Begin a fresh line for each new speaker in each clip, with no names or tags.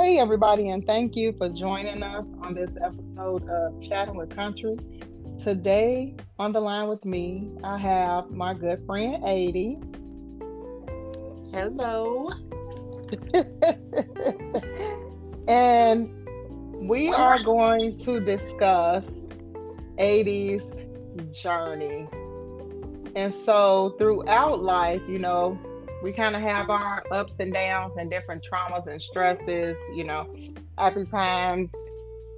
Hey, everybody, and thank you for joining us on this episode of Chatting with Country. Today, on the line with me, I have my good friend, Addie.
Hello.
and we are going to discuss Addie's journey. And so, throughout life, you know, we kind of have our ups and downs and different traumas and stresses, you know, happy times,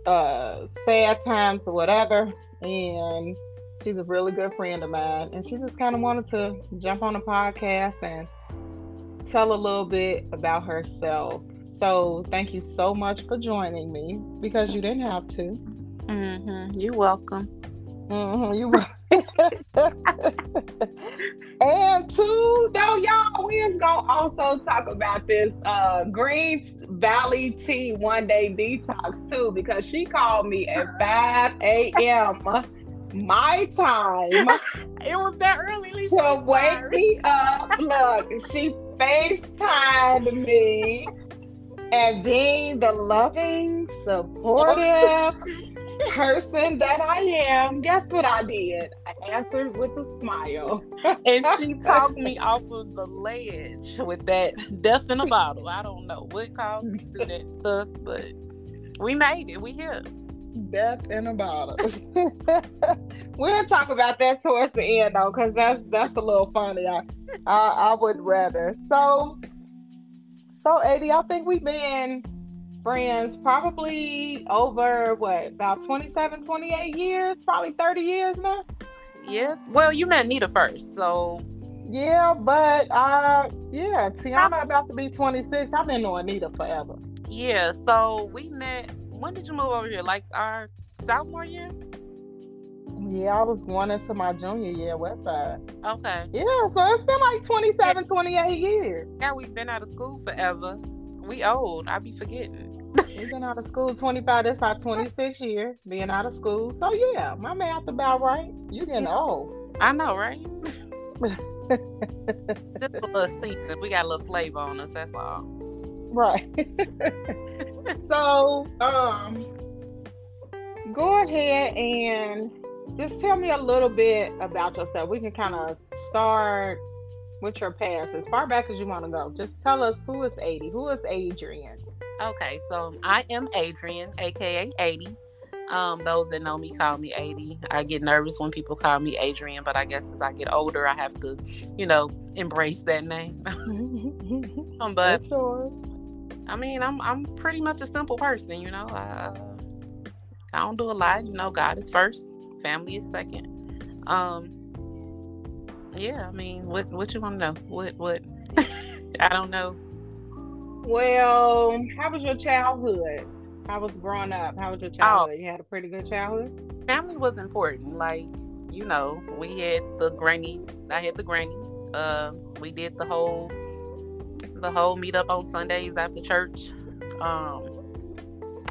uh, sad times, or whatever. And she's a really good friend of mine. And she just kind of wanted to jump on the podcast and tell a little bit about herself. So thank you so much for joining me because you didn't have to.
Mm-hmm. You're welcome.
Mm-hmm. You and two, though, y'all, we is gonna also talk about this uh Green Valley Tea one day detox too, because she called me at 5 a.m. my time.
it was that early
Lisa. to wake me up. Look, she FaceTimed me and being the loving, supportive person that I am, guess what I did? I answered with a smile.
and she talked me off of the ledge with that death in a bottle. I don't know what caused me to do that stuff, but we made it. We here.
Death in a bottle. We're gonna talk about that towards the end though, because that's that's a little funny. I, I I would rather. So so Addie, I think we've been friends probably over what about 27 28 years probably 30 years now
yes well you met nita first so
yeah but uh yeah tiana about to be 26 i've been knowing nita forever
yeah so we met when did you move over here like our sophomore year
yeah, I was going into my junior year at Westside.
Okay.
Yeah, so it's been like 27, 28 years.
Yeah, we've been out of school forever. We old. I be forgetting.
We've been out of school 25. That's our 26 year being out of school. So yeah, my math about right. You getting old.
I know, right? Just a little season. We got a little flavor on us. That's all.
Right. so, um, go ahead and just tell me a little bit about yourself. We can kind of start with your past as far back as you want to go. Just tell us who is Addie. who is Adrienne.
Okay, so I am Adrienne, aka Addie. Um, those that know me call me Addie. I get nervous when people call me Adrienne, but I guess as I get older, I have to, you know, embrace that name. um, but I mean, I'm I'm pretty much a simple person, you know. I, I don't do a lot, you know. God is first, family is second. Um, yeah, I mean, what what you want to know? What what? I don't know
well, how was your childhood? How was growing up? How was your oh. childhood? Oh, you had a pretty good childhood.
Family was important. Like you know, we had the grannies. I had the granny. Uh, we did the whole the whole meet up on Sundays after church, um,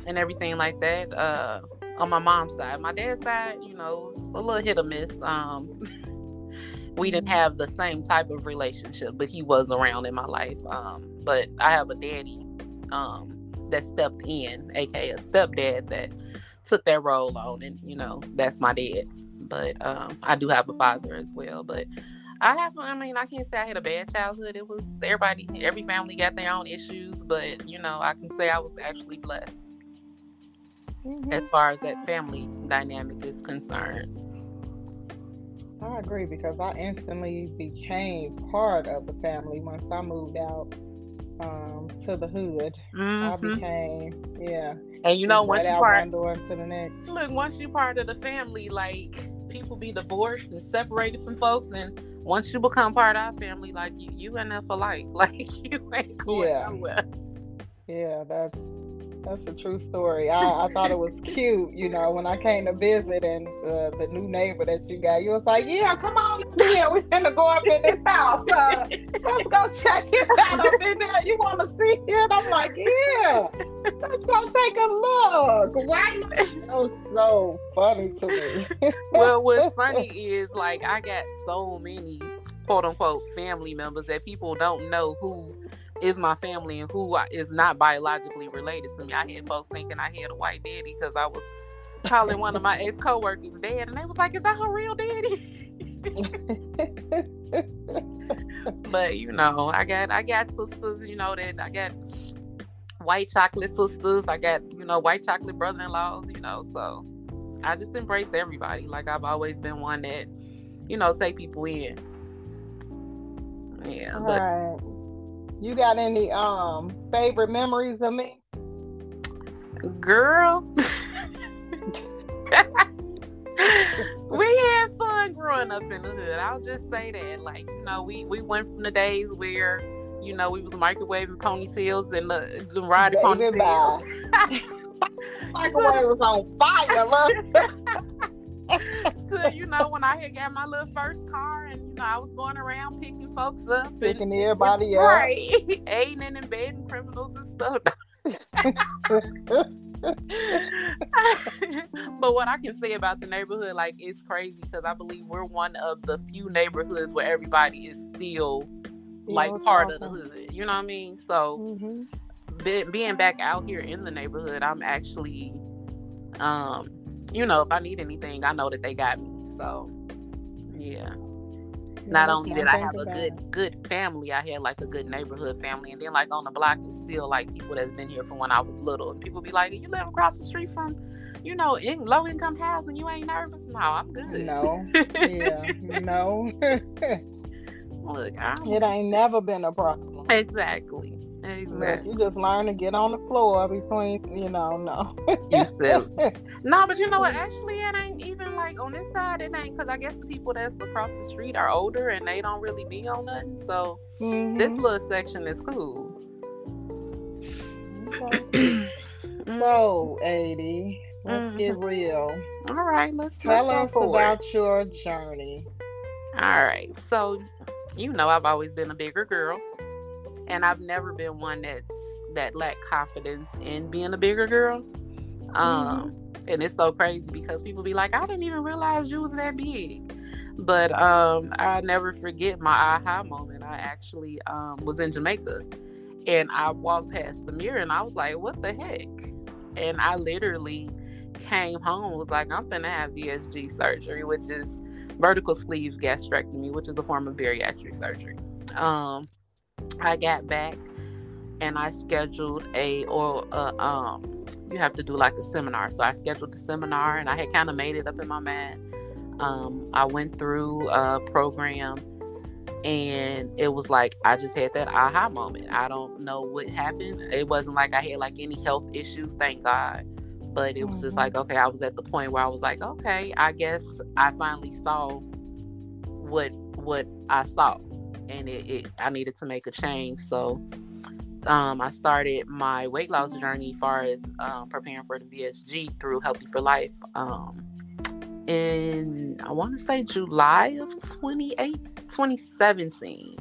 and everything like that. Uh, on my mom's side, my dad's side, you know, it was a little hit or miss. Um, we didn't have the same type of relationship, but he was around in my life. Um, but I have a daddy um, that stepped in, aka a stepdad that took that role on, and you know that's my dad. But um, I do have a father as well. But I have, I mean, I can't say I had a bad childhood. It was everybody, every family got their own issues, but you know, I can say I was actually blessed mm-hmm. as far as that family dynamic is concerned.
I agree because I instantly became part of the family once I moved out um, to the hood. Mm-hmm. I became, yeah.
And you know, once you part,
door to the next.
Look, once you part of the family, like people be divorced and separated from folks, and once you become part of our family, like you, you in there for life. Like you ain't going yeah. nowhere.
Yeah, that's that's a true story. I, I thought it was cute, you know, when I came to visit and uh, the new neighbor that you got, you was like, "Yeah, come on, yeah, we're gonna go up in this house. Uh, let's go check it out up in there. You want to see it?" I'm like, "Yeah, let's go take a look." Why? That was so funny to me.
well, what's funny is like I got so many quote unquote family members that people don't know who is my family and who is not biologically related to me. I had folks thinking I had a white daddy because I was calling one of my ex coworkers dad, and they was like, "Is that her real daddy?" but you know, I got I got sisters, you know that I got white chocolate sisters. I got you know white chocolate brother-in-laws. You know, so I just embrace everybody. Like I've always been one that you know take people in. Yeah. But,
right. You got any um favorite memories of me?
Girl. we had fun growing up in the hood. I'll just say that. Like, you know, we we went from the days where, you know, we was microwaving ponytails and the, the riding ponytails.
microwave was on fire,
look. to you know when I had got my little first car and you know I was going around picking folks up,
picking and, everybody up,
right, aiding and embedding criminals and stuff. but what I can say about the neighborhood, like it's crazy because I believe we're one of the few neighborhoods where everybody is still like part of the hood. You know what I mean? So mm-hmm. be, being back out here in the neighborhood, I'm actually, um, you know, if I need anything, I know that they got me. So yeah not only did I have a good good family, I had like a good neighborhood family, and then like on the block is still like people that's been here from when I was little, and people be like, "You live across the street from, you know, in low income housing, you ain't nervous?" No, I'm good.
No, yeah, no.
Look,
it ain't never been a problem.
Exactly. Exactly.
you just learn to get on the floor between, you know, no.
no, but you know what? Actually, it ain't even like on this side. It ain't because I guess the people that's across the street are older and they don't really be on nothing. So mm-hmm. this little section is cool.
Okay. so, Addie, let's mm-hmm. get real.
All right, let's
tell us about your journey.
All right, so you know I've always been a bigger girl and I've never been one that's that lacked confidence in being a bigger girl. Um, mm-hmm. and it's so crazy because people be like, I didn't even realize you was that big. But um, I never forget my aha moment. I actually um, was in Jamaica and I walked past the mirror and I was like, what the heck? And I literally came home was like, I'm gonna have VSG surgery, which is vertical sleeve gastrectomy, which is a form of bariatric surgery. Um, I got back and I scheduled a or uh, um you have to do like a seminar. So I scheduled the seminar and I had kind of made it up in my mind. Um, I went through a program and it was like I just had that aha moment. I don't know what happened. It wasn't like I had like any health issues, thank God. But it was mm-hmm. just like, okay, I was at the point where I was like, okay, I guess I finally saw what what I saw and it, it I needed to make a change. So um, I started my weight loss journey far as um, preparing for the VSG through Healthy for Life um, in, I want to say July of 28, 2017,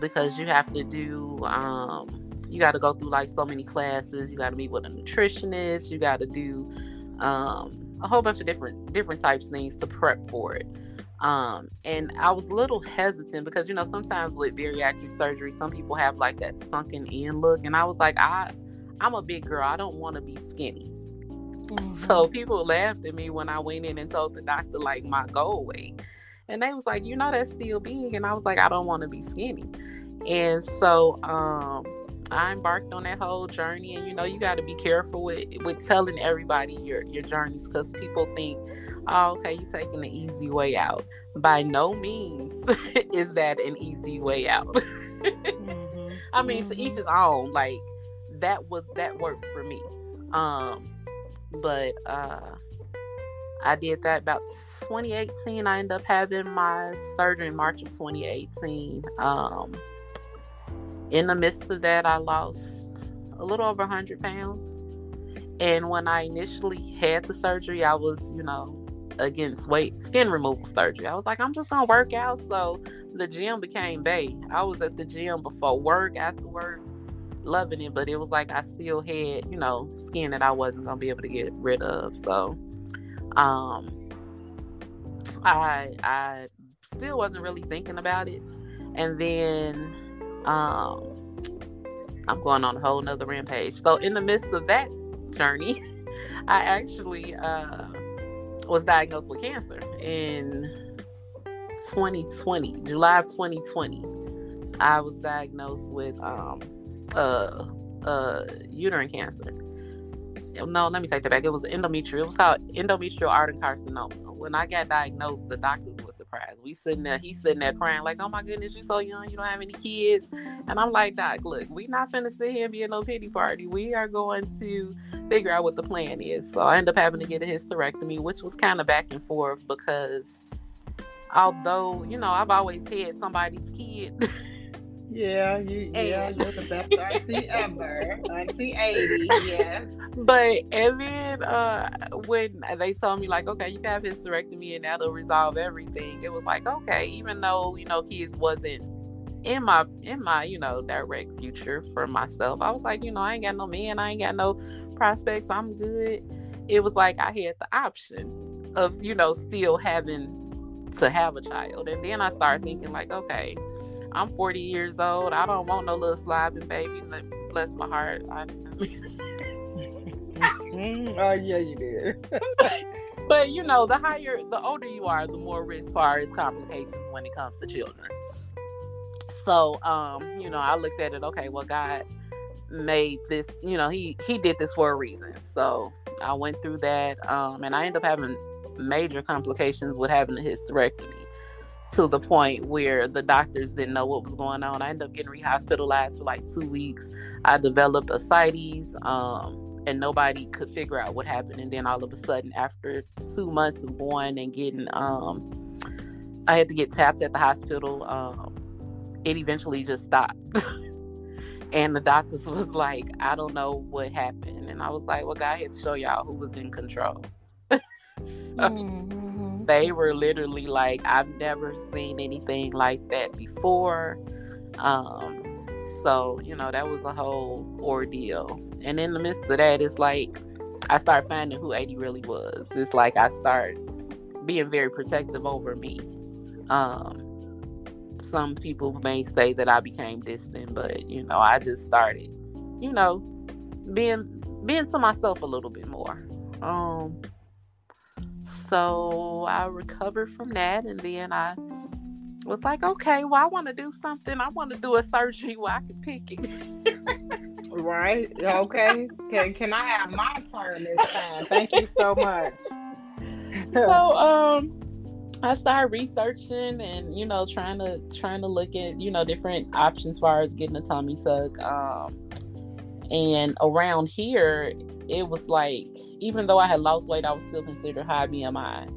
because you have to do, um, you got to go through like so many classes. You got to meet with a nutritionist. You got to do um, a whole bunch of different different types of things to prep for it. Um, and I was a little hesitant because you know sometimes with bariatric surgery, some people have like that sunken in look, and I was like, I, I'm a big girl, I don't want to be skinny. Mm-hmm. So people laughed at me when I went in and told the doctor like my goal weight, and they was like, you know that's still big, and I was like, I don't want to be skinny, and so um I embarked on that whole journey, and you know, you got to be careful with with telling everybody your your journeys because people think, oh, okay, you're taking the easy way out. By no means is that an easy way out. mm-hmm. I mean, mm-hmm. to each his own. Like that was that worked for me. Um, but uh, I did that about 2018. I ended up having my surgery in March of 2018. Um in the midst of that, I lost a little over 100 pounds. And when I initially had the surgery, I was, you know, against weight skin removal surgery. I was like, I'm just gonna work out. So the gym became bay. I was at the gym before work, after work, loving it, but it was like I still had, you know, skin that I wasn't gonna be able to get rid of. So um I I still wasn't really thinking about it. And then um, I'm going on a whole nother rampage. So in the midst of that journey, I actually uh, was diagnosed with cancer in 2020, July of 2020. I was diagnosed with um, uh, uh, uterine cancer. No, let me take that back. It was endometrial. It was called endometrial adenocarcinoma. When I got diagnosed, the doctors surprised. We sitting there, he's sitting there crying like, "Oh my goodness, you so young, you don't have any kids." And I'm like, "Doc, look, we not finna sit here and be a no pity party. We are going to figure out what the plan is." So I end up having to get a hysterectomy, which was kind of back and forth because although you know I've always had somebody's kid.
Yeah, you, yeah, you're the best auntie ever. Auntie Addie, yes.
But and then uh when they told me like, okay, you can have hysterectomy and that'll resolve everything, it was like, okay, even though, you know, kids wasn't in my in my, you know, direct future for myself, I was like, you know, I ain't got no man, I ain't got no prospects, I'm good. It was like I had the option of, you know, still having to have a child. And then I started thinking like, okay, I'm 40 years old. I don't want no little slobbing baby. Bless my heart. I,
oh yeah, you did.
but you know, the higher, the older you are, the more risk far as complications when it comes to children. So, um, you know, I looked at it. Okay, well, God made this. You know, he he did this for a reason. So I went through that, um, and I ended up having major complications with having a hysterectomy to the point where the doctors didn't know what was going on. I ended up getting rehospitalized for like two weeks. I developed ascites, um, and nobody could figure out what happened. And then all of a sudden, after two months of going and getting, um, I had to get tapped at the hospital. Um, it eventually just stopped. and the doctors was like, I don't know what happened. And I was like, well, God had to show y'all who was in control. so, mm-hmm they were literally like, I've never seen anything like that before. Um, so, you know, that was a whole ordeal. And in the midst of that, it's like I start finding who Addie really was. It's like I start being very protective over me. Um, some people may say that I became distant, but you know, I just started, you know, being being to myself a little bit more. Um, so I recovered from that, and then I was like, okay, well, I want to do something. I want to do a surgery where I can pick it.
right? Okay. Can Can I have my turn this time? Thank you so much.
so, um. I started researching and you know trying to trying to look at you know different options as far as getting a tummy tuck. Um, and around here, it was like even though I had lost weight, I was still considered high BMI.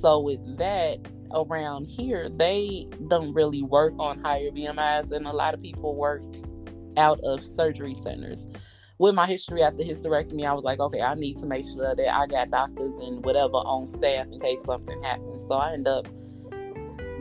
So with that around here, they don't really work on higher BMIs, and a lot of people work out of surgery centers. With my history after hysterectomy, I was like, okay, I need to make sure that I got doctors and whatever on staff in case something happens. So I end up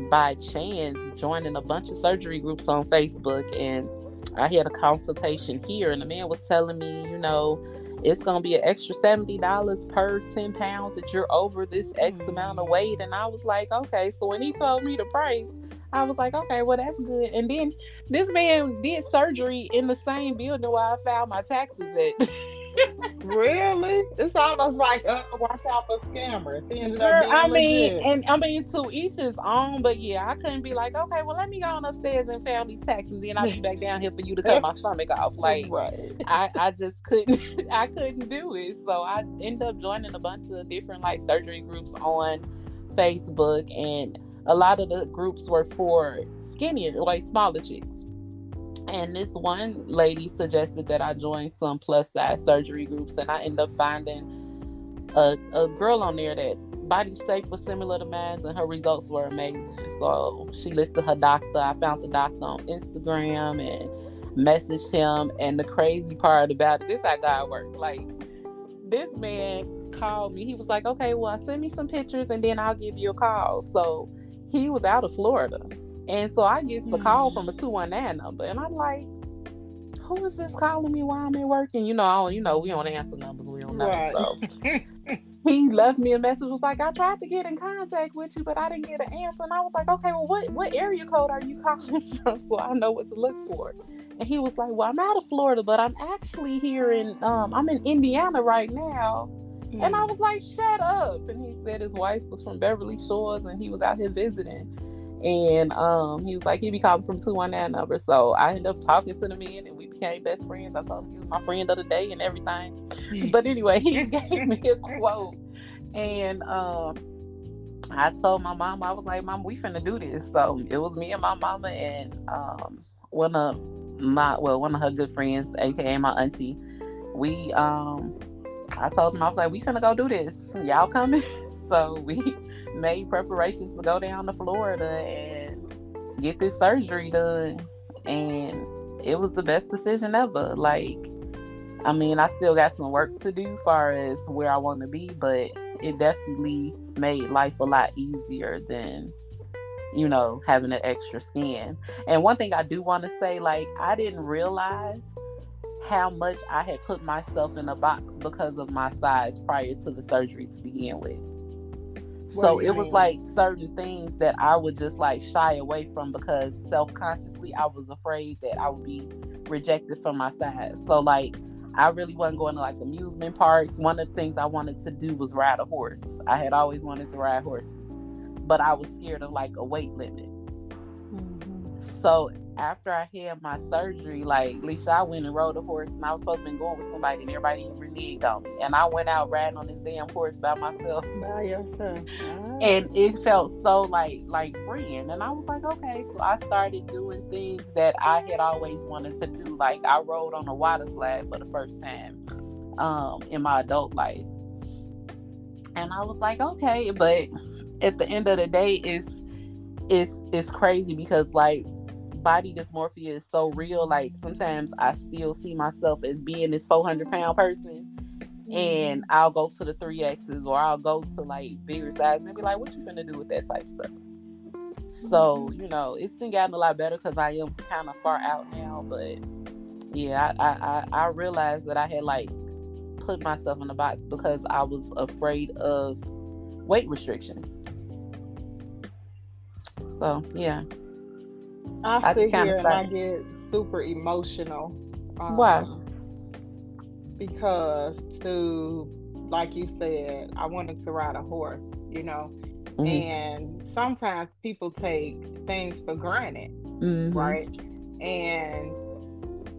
by chance joining a bunch of surgery groups on Facebook and I had a consultation here and the man was telling me, you know, it's gonna be an extra seventy dollars per ten pounds that you're over this X mm-hmm. amount of weight. And I was like, okay. So when he told me the price, I was like, okay, well that's good. And then this man did surgery in the same building where I filed my taxes at.
really? It's almost like uh, watch out for scammers.
Girl, I mean, and I mean to each his own, but yeah, I couldn't be like, okay, well let me go on upstairs and file these taxes, and then I'll be back down here for you to cut my stomach off. Like, right. I, I just couldn't, I couldn't do it. So I ended up joining a bunch of different like surgery groups on Facebook, and a lot of the groups were for skinnier, like smaller chicks. And this one lady suggested that I join some plus size surgery groups, and I ended up finding a, a girl on there that body shape was similar to mine, and her results were amazing. So she listed her doctor. I found the doctor on Instagram and messaged him. And the crazy part about it, this how God worked. Like this man called me. He was like, "Okay, well, send me some pictures, and then I'll give you a call." So he was out of Florida and so I get a call from a 219 number, and I'm like, who is this calling me while I'm at work? And you know, you know, we don't answer numbers, we don't know. Right. So he left me a message was like, I tried to get in contact with you, but I didn't get an answer. And I was like, okay, well, what what area code are you calling from so I know what to look for? And he was like, well, I'm out of Florida, but I'm actually here in um, I'm in Indiana right now. Mm. And I was like, shut up. And he said his wife was from Beverly Shores and he was out here visiting. And um, he was like, he'd be calling from 219 number. So I ended up talking to the man and we became best friends. I told him he was my friend of the day and everything. but anyway, he gave me a quote. And um, I told my mom, I was like, Mom, we finna do this. So it was me and my mama and um, one of my well, one of her good friends, aka my auntie. We um I told him I was like, we finna go do this. Y'all coming? so we made preparations to go down to Florida and get this surgery done. And it was the best decision ever. Like, I mean, I still got some work to do far as where I want to be, but it definitely made life a lot easier than you know having an extra skin and one thing i do want to say like i didn't realize how much i had put myself in a box because of my size prior to the surgery to begin with so it was like certain things that I would just like shy away from because self consciously I was afraid that I would be rejected from my size. So like I really wasn't going to like amusement parks. One of the things I wanted to do was ride a horse. I had always wanted to ride horses, but I was scared of like a weight limit. Mm-hmm. So after I had my surgery, like Lisa, I went and rode a horse, and I was supposed to be going with somebody, and everybody reneged on me. And I went out riding on this damn horse by myself.
By yourself.
And it felt so like like freeing. And I was like, okay. So I started doing things that I had always wanted to do. Like I rode on a water slide for the first time um, in my adult life. And I was like, okay, but at the end of the day, it's it's it's crazy because like body dysmorphia is so real. Like sometimes I still see myself as being this 400 pound person, and mm-hmm. I'll go to the three X's or I'll go to like bigger size and be like, "What you gonna do with that type stuff?" So you know, it's been gotten a lot better because I am kind of far out now. But yeah, I, I I realized that I had like put myself in a box because I was afraid of weight restrictions. So yeah.
I, I sit here and I get super emotional.
Um, Why?
Because to, like you said, I wanted to ride a horse, you know, mm-hmm. and sometimes people take things for granted, mm-hmm. right? And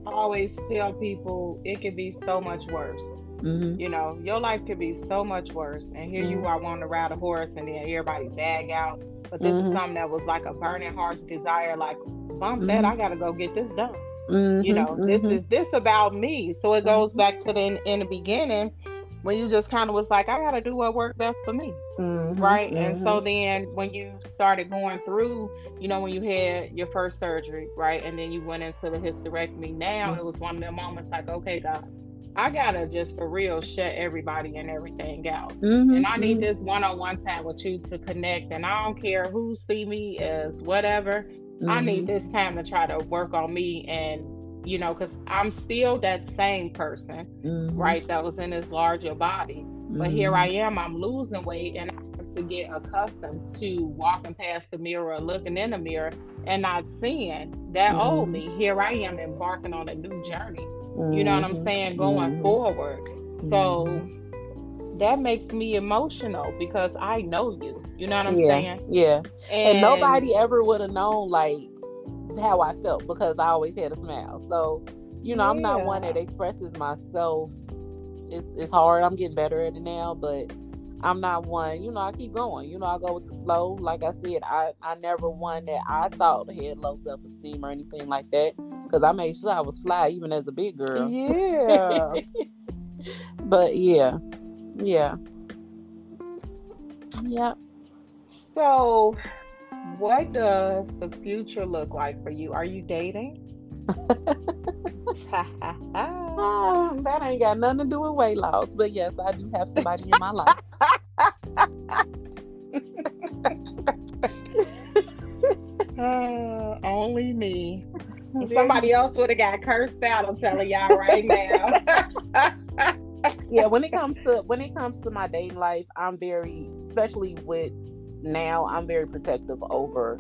I always tell people it could be so much worse. Mm-hmm. You know, your life could be so much worse. And here you mm-hmm. are wanting to ride a horse and then everybody bag out but this mm-hmm. is something that was like a burning heart's desire, like bump mm-hmm. that, I gotta go get this done. Mm-hmm. You know, this mm-hmm. is this about me. So it goes mm-hmm. back to the in, in, the beginning when you just kind of was like, I gotta do what worked best for me. Mm-hmm. Right. And so then when you started going through, you know, when you had your first surgery, right, and then you went into the hysterectomy, now it was one of the moments like, okay, God, I gotta just for real shut everybody and everything out. Mm-hmm, and I need mm-hmm. this one-on-one time with you to connect. And I don't care who see me as whatever. Mm-hmm. I need mm-hmm. this time to try to work on me and you know, because I'm still that same person, mm-hmm. right? That was in this larger body. But here I mm-hmm. am, I'm losing weight and I have to get accustomed to walking past the mirror, looking in the mirror, and not seeing that old me. Here I am embarking on a new journey. You know what I'm mm-hmm. saying? Going mm-hmm. forward. So mm-hmm. that makes me emotional because I know you. You know what I'm
yeah,
saying?
Yeah. And, and nobody ever would have known like how I felt because I always had a smile. So, you know, yeah. I'm not one that expresses myself. It's it's hard. I'm getting better at it now, but I'm not one, you know, I keep going. You know, I go with the flow. Like I said, I, I never one that I thought had low self esteem or anything like that. Cause I made sure I was fly even as a big girl.
Yeah.
but yeah. Yeah. Yeah.
So what does the future look like for you? Are you dating?
oh, that ain't got nothing to do with weight loss. But yes, I do have somebody in my life.
uh, only me. Somebody else would have got cursed out. I'm telling y'all right now.
yeah, when it comes to when it comes to my dating life, I'm very, especially with now, I'm very protective over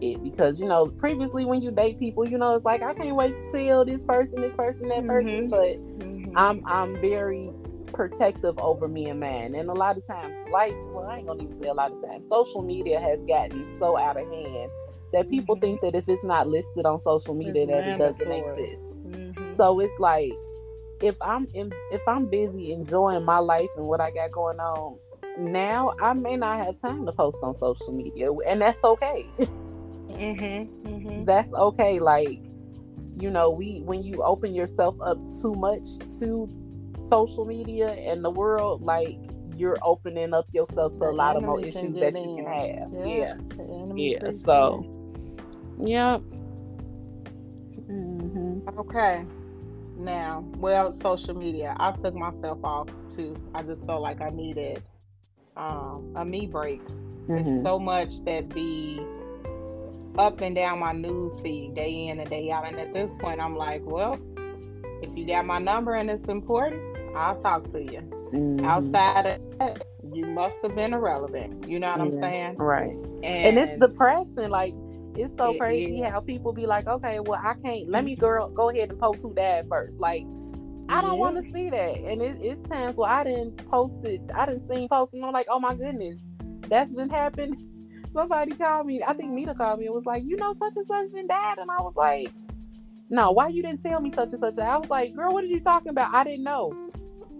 it because you know previously when you date people, you know it's like I can't wait to tell this person, this person, that person, mm-hmm. but mm-hmm. I'm I'm very protective over me and man. And a lot of times, like well, I ain't gonna even say a lot of times, social media has gotten so out of hand that people mm-hmm. think that if it's not listed on social media, it's that it doesn't exist. Mm-hmm. So it's like if I'm in, if I'm busy enjoying my life and what I got going on now, I may not have time to post on social media, and that's okay. Mm-hmm. Mm-hmm. That's okay. Like you know, we when you open yourself up too much to social media and the world, like you're opening up yourself to the a lot of more issues that you can have. Yeah, yeah. yeah. So, yeah.
Mm-hmm. Okay. Now, well, social media. I took myself off too. I just felt like I needed um, a me break. Mm-hmm. It's so much that be up and down my news feed day in and day out. And at this point, I'm like, well, if you got my number and it's important, I'll talk to you. Mm-hmm. Outside of that, you must have been irrelevant. You know what yeah, I'm saying?
Right. And, and, it's depressing. Like it's so it crazy is. how people be like, okay, well, I can't. Let me girl go ahead and post who died first. Like I don't yeah. want to see that. And it, it's times where I didn't post it. I didn't see posting. I'm like, oh my goodness, that's just happened. Somebody called me. I think Nita called me and was like, you know, such and such and died. And I was like, no, why you didn't tell me such and such? I was like, girl, what are you talking about? I didn't know.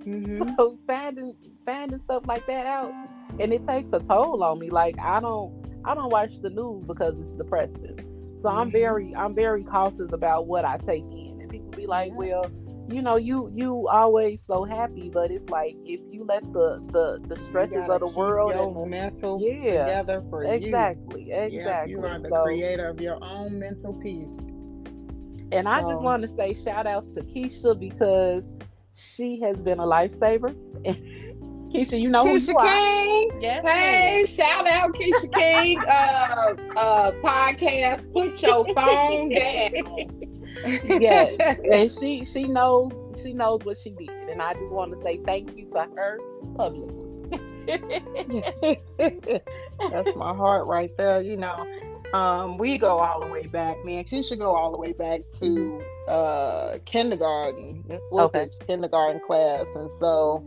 Mm-hmm. So finding finding stuff like that out, and it takes a toll on me. Like I don't I don't watch the news because it's depressing. So mm-hmm. I'm very I'm very cautious about what I take in. And people be like, well, you know, you you always so happy, but it's like if you let the the the stresses of the world
and mental yeah, together for
exactly,
you.
Exactly, exactly.
Yeah, you are the so, creator of your own mental peace.
And so. I just want to say shout out to Keisha because she has been a lifesaver. Keisha, you know
Keisha
who you
King. Are. Yes, hey, shout out Keisha King. uh, uh, podcast. Put your phone down.
Yes, and she she knows she knows what she did, and I just want to say thank you to her publicly.
That's my heart right there. You know, um, we go all the way back, man. Keisha go all the way back to uh, kindergarten. okay. kindergarten class, and so,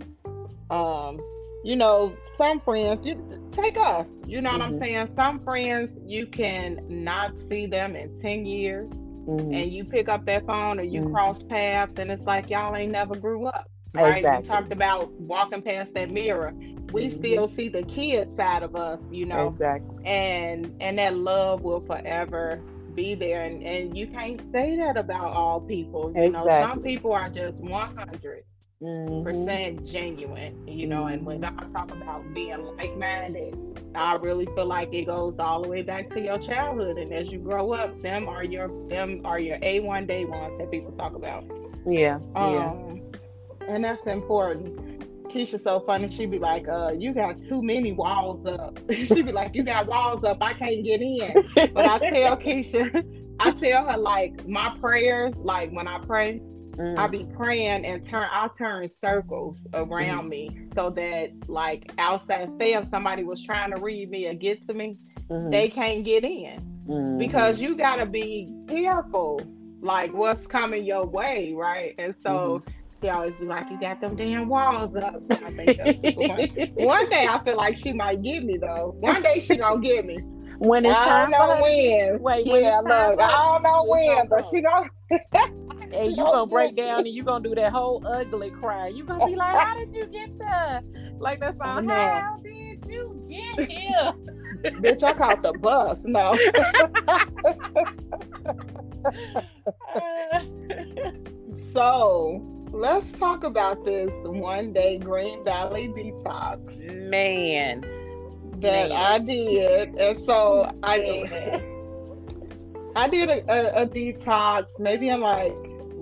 um, you know, some friends you take us. You know mm-hmm. what I'm mm-hmm. saying? Some friends you can not see them in ten years, mm-hmm. and you pick up that phone or you mm-hmm. cross paths, and it's like y'all ain't never grew up. Right? Exactly. You talked about walking past that mirror. We mm-hmm. still see the kid side of us, you know.
Exactly.
And and that love will forever be there. And and you can't say that about all people. You exactly. know, some people are just one hundred percent mm-hmm. genuine, you know, and when I talk about being like minded, I really feel like it goes all the way back to your childhood. And as you grow up, them are your them are your A one day ones that people talk about.
Yeah.
Um, yeah and that's important. Keisha's so funny. She'd be like, uh, you got too many walls up. She'd be like, you got walls up. I can't get in. But I tell Keisha, I tell her like my prayers, like when I pray, mm. I be praying and turn I'll turn circles around mm. me so that like outside say if somebody was trying to read me or get to me, mm. they can't get in. Mm-hmm. Because you gotta be careful like what's coming your way, right? And so mm-hmm she always be like, "You got them damn walls up." I one day I feel like she might get me though. One day she gonna get me.
When it's I
don't know when. Wait, yeah, look, I don't know when, but she gonna.
and you oh, gonna break down and you gonna do that whole ugly cry. You gonna be like, "How did you get there?" Like that song. Oh, How did you get here?
Bitch, I caught the bus. No. so let's talk about this one day Green Valley detox.
Man.
That Man. I did. And so I I did a, a, a, detox maybe in like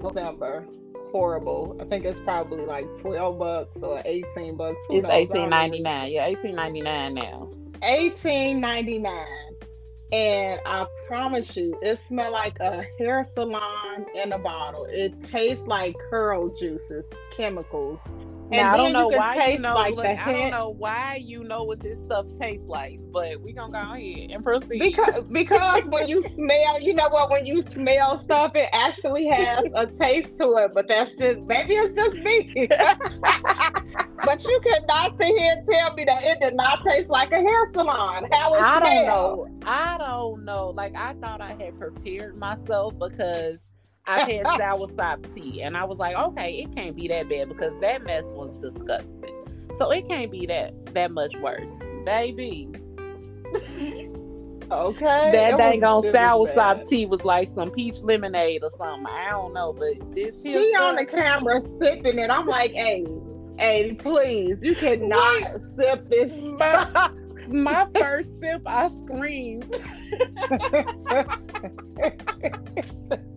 November. Horrible. I think it's probably like 12 bucks or 18 bucks.
Who it's 18.99. Yeah, 18.99 now.
18.99 and I promise you, it smells like a hair salon in a bottle. It tastes like curl juices, chemicals.
Now, I don't know why you know. Like look, I don't know why you know what this stuff tastes like, but we gonna go ahead and proceed.
Because because when you smell, you know what? When you smell stuff, it actually has a taste to it. But that's just maybe it's just me. but you could not sit here and tell me that it did not taste like a hair salon. How it I
smell? don't know. I don't know. Like I thought I had prepared myself because I had soursop tea, and I was like, okay, it can't be that bad because that mess was disgusting. So it can't be that that much worse, baby.
okay.
That dang on soursop tea was like some peach lemonade or something. I don't know, but this
she on the camera sipping it. I'm like, hey, hey, please, you cannot sip this stuff.
My first sip, I screamed.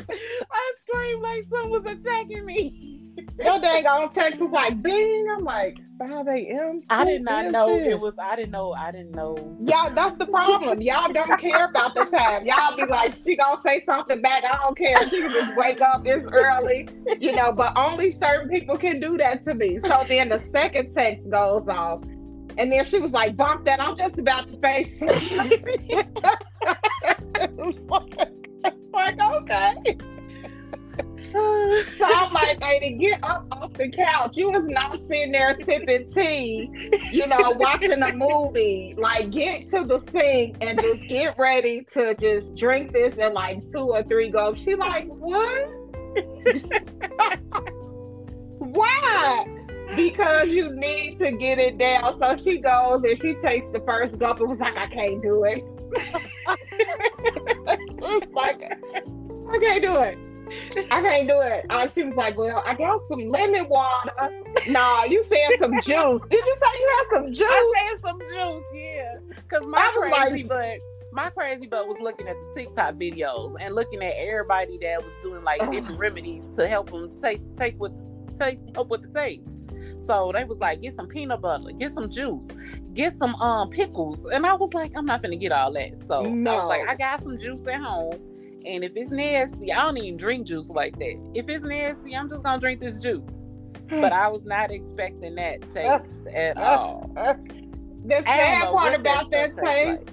I screamed like someone was attacking me.
Your dang on text was like bing. I'm like 5 a.m.
I did not know this? it was. I didn't know. I didn't know.
Y'all, that's the problem. Y'all don't care about the time. Y'all be like, she gonna say something back. I don't care. She can just wake up. It's early, you know. But only certain people can do that to me. So then the second text goes off, and then she was like, "Bump that." I'm just about to face. like, okay. so I'm like, hey, get up off the couch, you was not sitting there sipping tea, you know, watching a movie. Like, get to the sink and just get ready to just drink this in like two or three gulps. She like, what? Why? Because you need to get it down. So she goes and she takes the first gulp and was like, I can't do it. It's like, I can't do it. I can't do it. Uh, she was like, Well, I got some lemon water. nah, you said some juice. Did you say you had some juice?
I said some juice, yeah. Because my crazy like, butt, my crazy butt was looking at the TikTok videos and looking at everybody that was doing like different remedies to help them taste, take with taste, help with the taste. So they was like, get some peanut butter, get some juice, get some um pickles. And I was like, I'm not gonna get all that. So no. I was like, I got some juice at home. And if it's nasty, I don't even drink juice like that. If it's nasty, I'm just gonna drink this juice. but I was not expecting that taste at all.
the sad part about that taste like.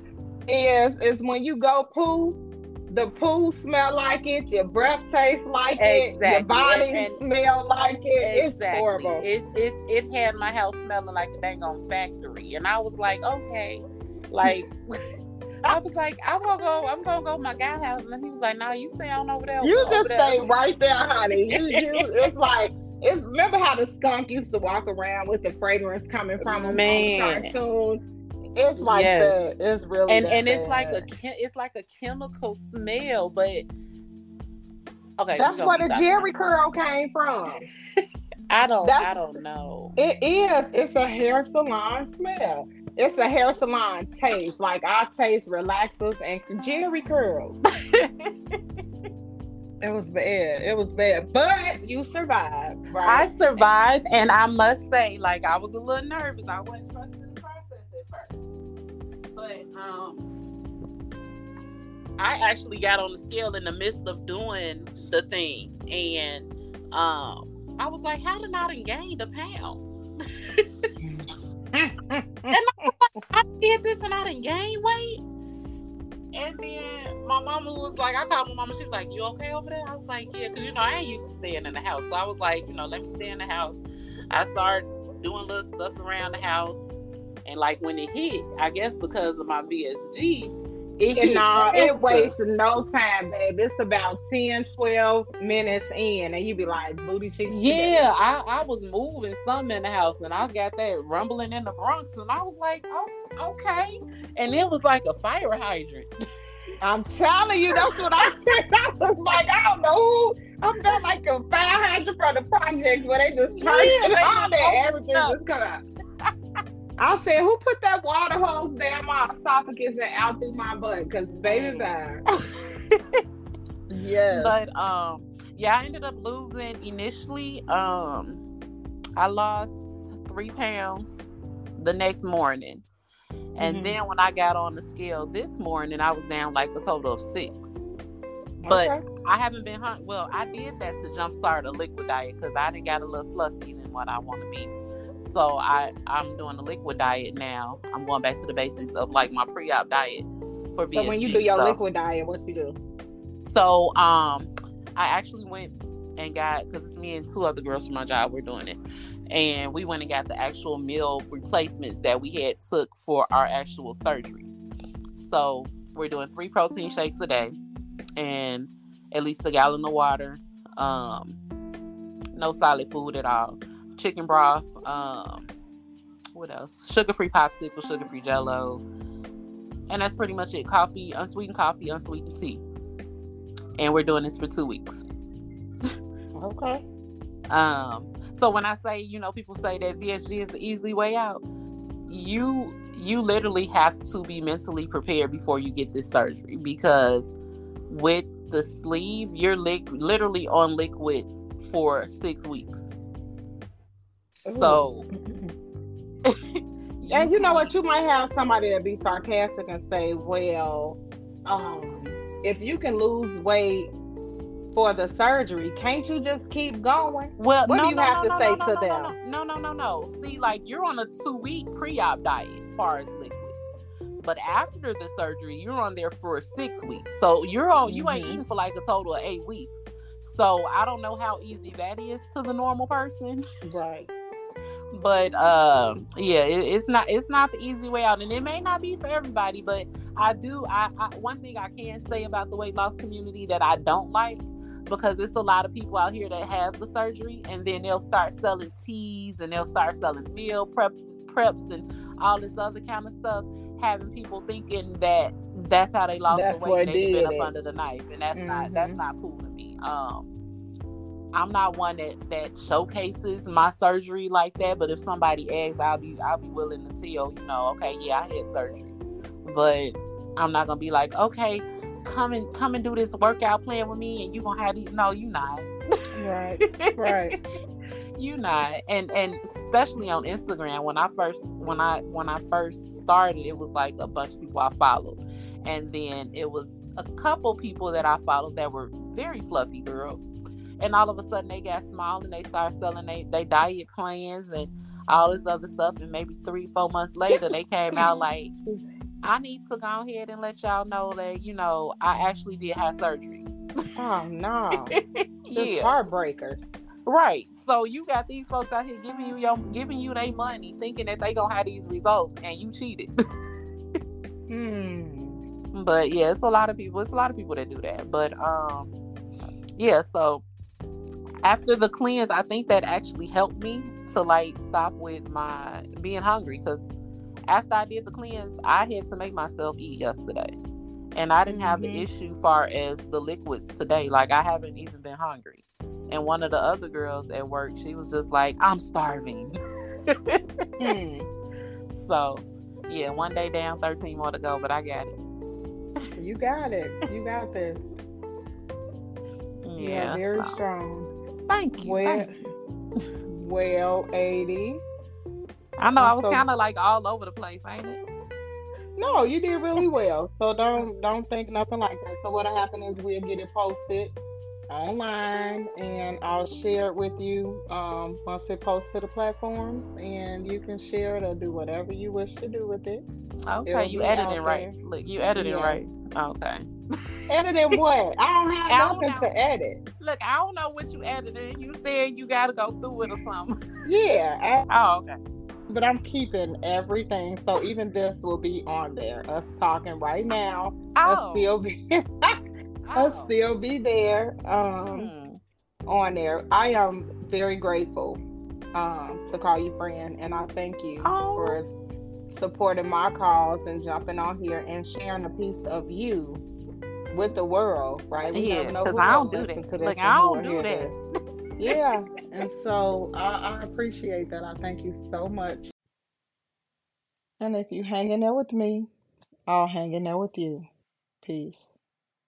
is is when you go poo the poo smell like it, your breath tastes like exactly. it, your body and, smell like it. Exactly. It's horrible.
It, it it had my house smelling like a dang on factory. And I was like, okay. Like I was like, I'm gonna go, I'm gonna go to my guy house. And he was like, No, you stay on over there.
You just stay there. right there, honey. You, you it's like it's remember how the skunk used to walk around with the fragrance coming from him Man. on the cartoon it's like yes. that. It's really
and and
bad.
it's like a it's like a chemical smell, but
okay. That's where the Jheri curl came from.
I don't. That's, I don't know.
It is. It's a hair salon smell. It's a hair salon taste. Like our taste relaxes and Jheri curls. It was bad. It was bad, but you survived. Right?
I survived, and I must say, like I was a little nervous. I wasn't um, I actually got on the scale in the midst of doing the thing, and um, I was like, "How did I gain a pound?" and I, like, I did this and I didn't gain weight. And then my mama was like, I called my mama. She was like, "You okay over there?" I was like, "Yeah," because you know I ain't used to staying in the house, so I was like, you know, let me stay in the house. I started doing little stuff around the house. And like when it hit, I guess because of my VSG,
it hit no, it wastes no time, babe. It's about 10, 12 minutes in, and you be like, booty cheeks.
Yeah, I, I was moving something in the house, and I got that rumbling in the Bronx, and I was like, oh, okay. And it was like a fire hydrant.
I'm telling you, that's what I said. I was like, I don't know who. I felt like a fire hydrant from the projects where they just turn yeah, it on and everything just come out. I said, who put that water hose down my esophagus and out through my butt? Because baby bad.
yes. But um, yeah, I ended up losing initially. Um, I lost three pounds the next morning. And mm-hmm. then when I got on the scale this morning, I was down like a total of six. But okay. I haven't been hung. Well, I did that to jumpstart a liquid diet because I didn't got a little fluffy and and what I want to be. So I I'm doing the liquid diet now. I'm going back to the basics of like my pre-op diet for VSG.
So when you do your so, liquid diet, what you do?
So um, I actually went and got because it's me and two other girls from my job. We're doing it, and we went and got the actual meal replacements that we had took for our actual surgeries. So we're doing three protein shakes a day, and at least a gallon of water. Um, no solid food at all. Chicken broth. Um, what else? Sugar free popsicle, sugar free jello. And that's pretty much it. Coffee, unsweetened coffee, unsweetened tea. And we're doing this for two weeks.
okay.
Um, so when I say, you know, people say that VSG is the easy way out, you you literally have to be mentally prepared before you get this surgery because with the sleeve, you're li- literally on liquids for six weeks. So,
and you know what? You might have somebody that be sarcastic and say, "Well, um, if you can lose weight for the surgery, can't you just keep going?"
Well,
what
no,
do you
no,
have
no,
to say
no,
to
no,
them?
No, no, no, no. See, like you're on a two-week pre-op diet, far as liquids. But after the surgery, you're on there for six weeks. So you're on, you ain't mm-hmm. eating for like a total of eight weeks. So I don't know how easy that is to the normal person.
Right.
But uh, yeah, it, it's not it's not the easy way out, and it may not be for everybody. But I do. I, I one thing I can say about the weight loss community that I don't like because it's a lot of people out here that have the surgery and then they'll start selling teas and they'll start selling meal prep preps and all this other kind of stuff having people thinking that that's how they lost that's the weight they've been up under the knife and that's mm-hmm. not that's mm-hmm. not cool to me um i'm not one that that showcases my surgery like that but if somebody asks i'll be i'll be willing to tell you know okay yeah i had surgery. But i'm not gonna be like okay come and come and do this workout plan with me and you gonna have to no you not.
Right right.
You not. And and especially on instagram when i first when i when i first started it was like a bunch of people i followed. And then it was a couple people that i followed that were very fluffy girls and all of a sudden they got small and they started selling they, they diet plans and all this other stuff and maybe three four months later they came out like i need to go ahead and let y'all know that you know i actually did have surgery
oh no just yeah. heartbreakers
Right. So you got these folks out here giving you your giving you their money, thinking that they gonna have these results, and you cheated.
hmm.
But yeah, it's a lot of people. It's a lot of people that do that. But um, yeah. So after the cleanse, I think that actually helped me to like stop with my being hungry because after I did the cleanse, I had to make myself eat yesterday. And I didn't have mm-hmm. the issue far as the liquids today. Like I haven't even been hungry. And one of the other girls at work, she was just like, I'm starving. hmm. So, yeah, one day down, 13 more to go, but I got it.
You got it. You got this. Yeah, very so. strong.
Thank you.
Well,
thank
you. well, Addie.
I know I was so, kind of like all over the place, ain't it?
No, you did really well. So don't don't think nothing like that. So what'll happen is we'll get it posted online and I'll share it with you um, once it posts to the platforms and you can share it or do whatever you wish to do with it.
Okay, It'll you editing right. Look, you editing yes. right. Okay.
Editing what? I don't have I nothing to edit.
Look, I don't know what you edited. You said you got to go through it or something.
Yeah.
I, oh, okay.
But I'm keeping everything, so even this will be on there. Us talking right now. Oh. still be. I'll oh. still be there um, hmm. on there. I am very grateful um, to call you friend, and I thank you oh. for supporting my cause and jumping on here and sharing a piece of you with the world, right?
We yeah, because I don't do that. Like I don't do that.
yeah, and so I, I appreciate that. I thank you so much. And if you hang in there with me, I'll hang in there with you. Peace.